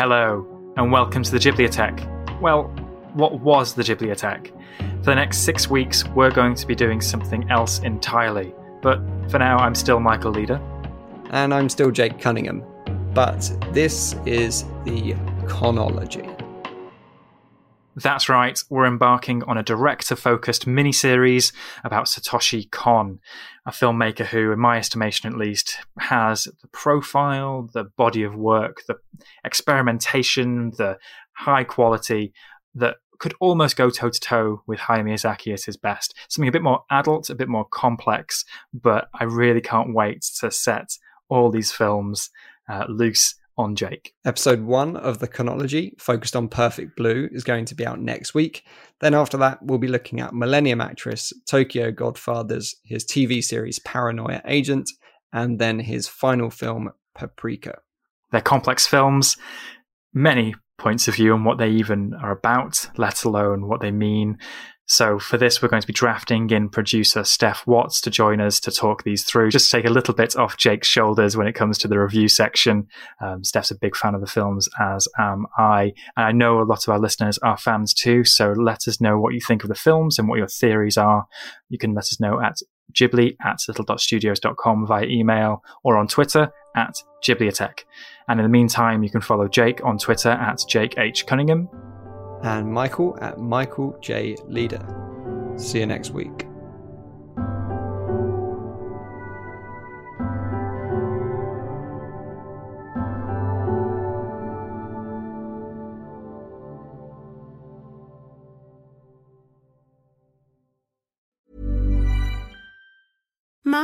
Hello, and welcome to the Ghibliotheque. Well, what was the Ghibliotheque? For the next six weeks, we're going to be doing something else entirely. But for now, I'm still Michael Leader. And I'm still Jake Cunningham. But this is the chronology. That's right, we're embarking on a director focused miniseries about Satoshi Kon, a filmmaker who, in my estimation at least, has the profile, the body of work, the experimentation, the high quality that could almost go toe to toe with Hayao Miyazaki at his best. Something a bit more adult, a bit more complex, but I really can't wait to set all these films uh, loose on Jake. Episode one of the chronology, focused on Perfect Blue, is going to be out next week. Then after that, we'll be looking at Millennium Actress, Tokyo Godfathers, his TV series Paranoia Agent, and then his final film, Paprika. They're complex films, many points of view on what they even are about, let alone what they mean. So for this, we're going to be drafting in producer Steph Watts to join us to talk these through. Just take a little bit off Jake's shoulders when it comes to the review section. Um, Steph's a big fan of the films, as am I. And I know a lot of our listeners are fans too. So let us know what you think of the films and what your theories are. You can let us know at ghibli at little.studios.com via email or on Twitter at Ghibliotheque. And in the meantime, you can follow Jake on Twitter at Jake H. Cunningham And Michael at Michael J. Leader. See you next week.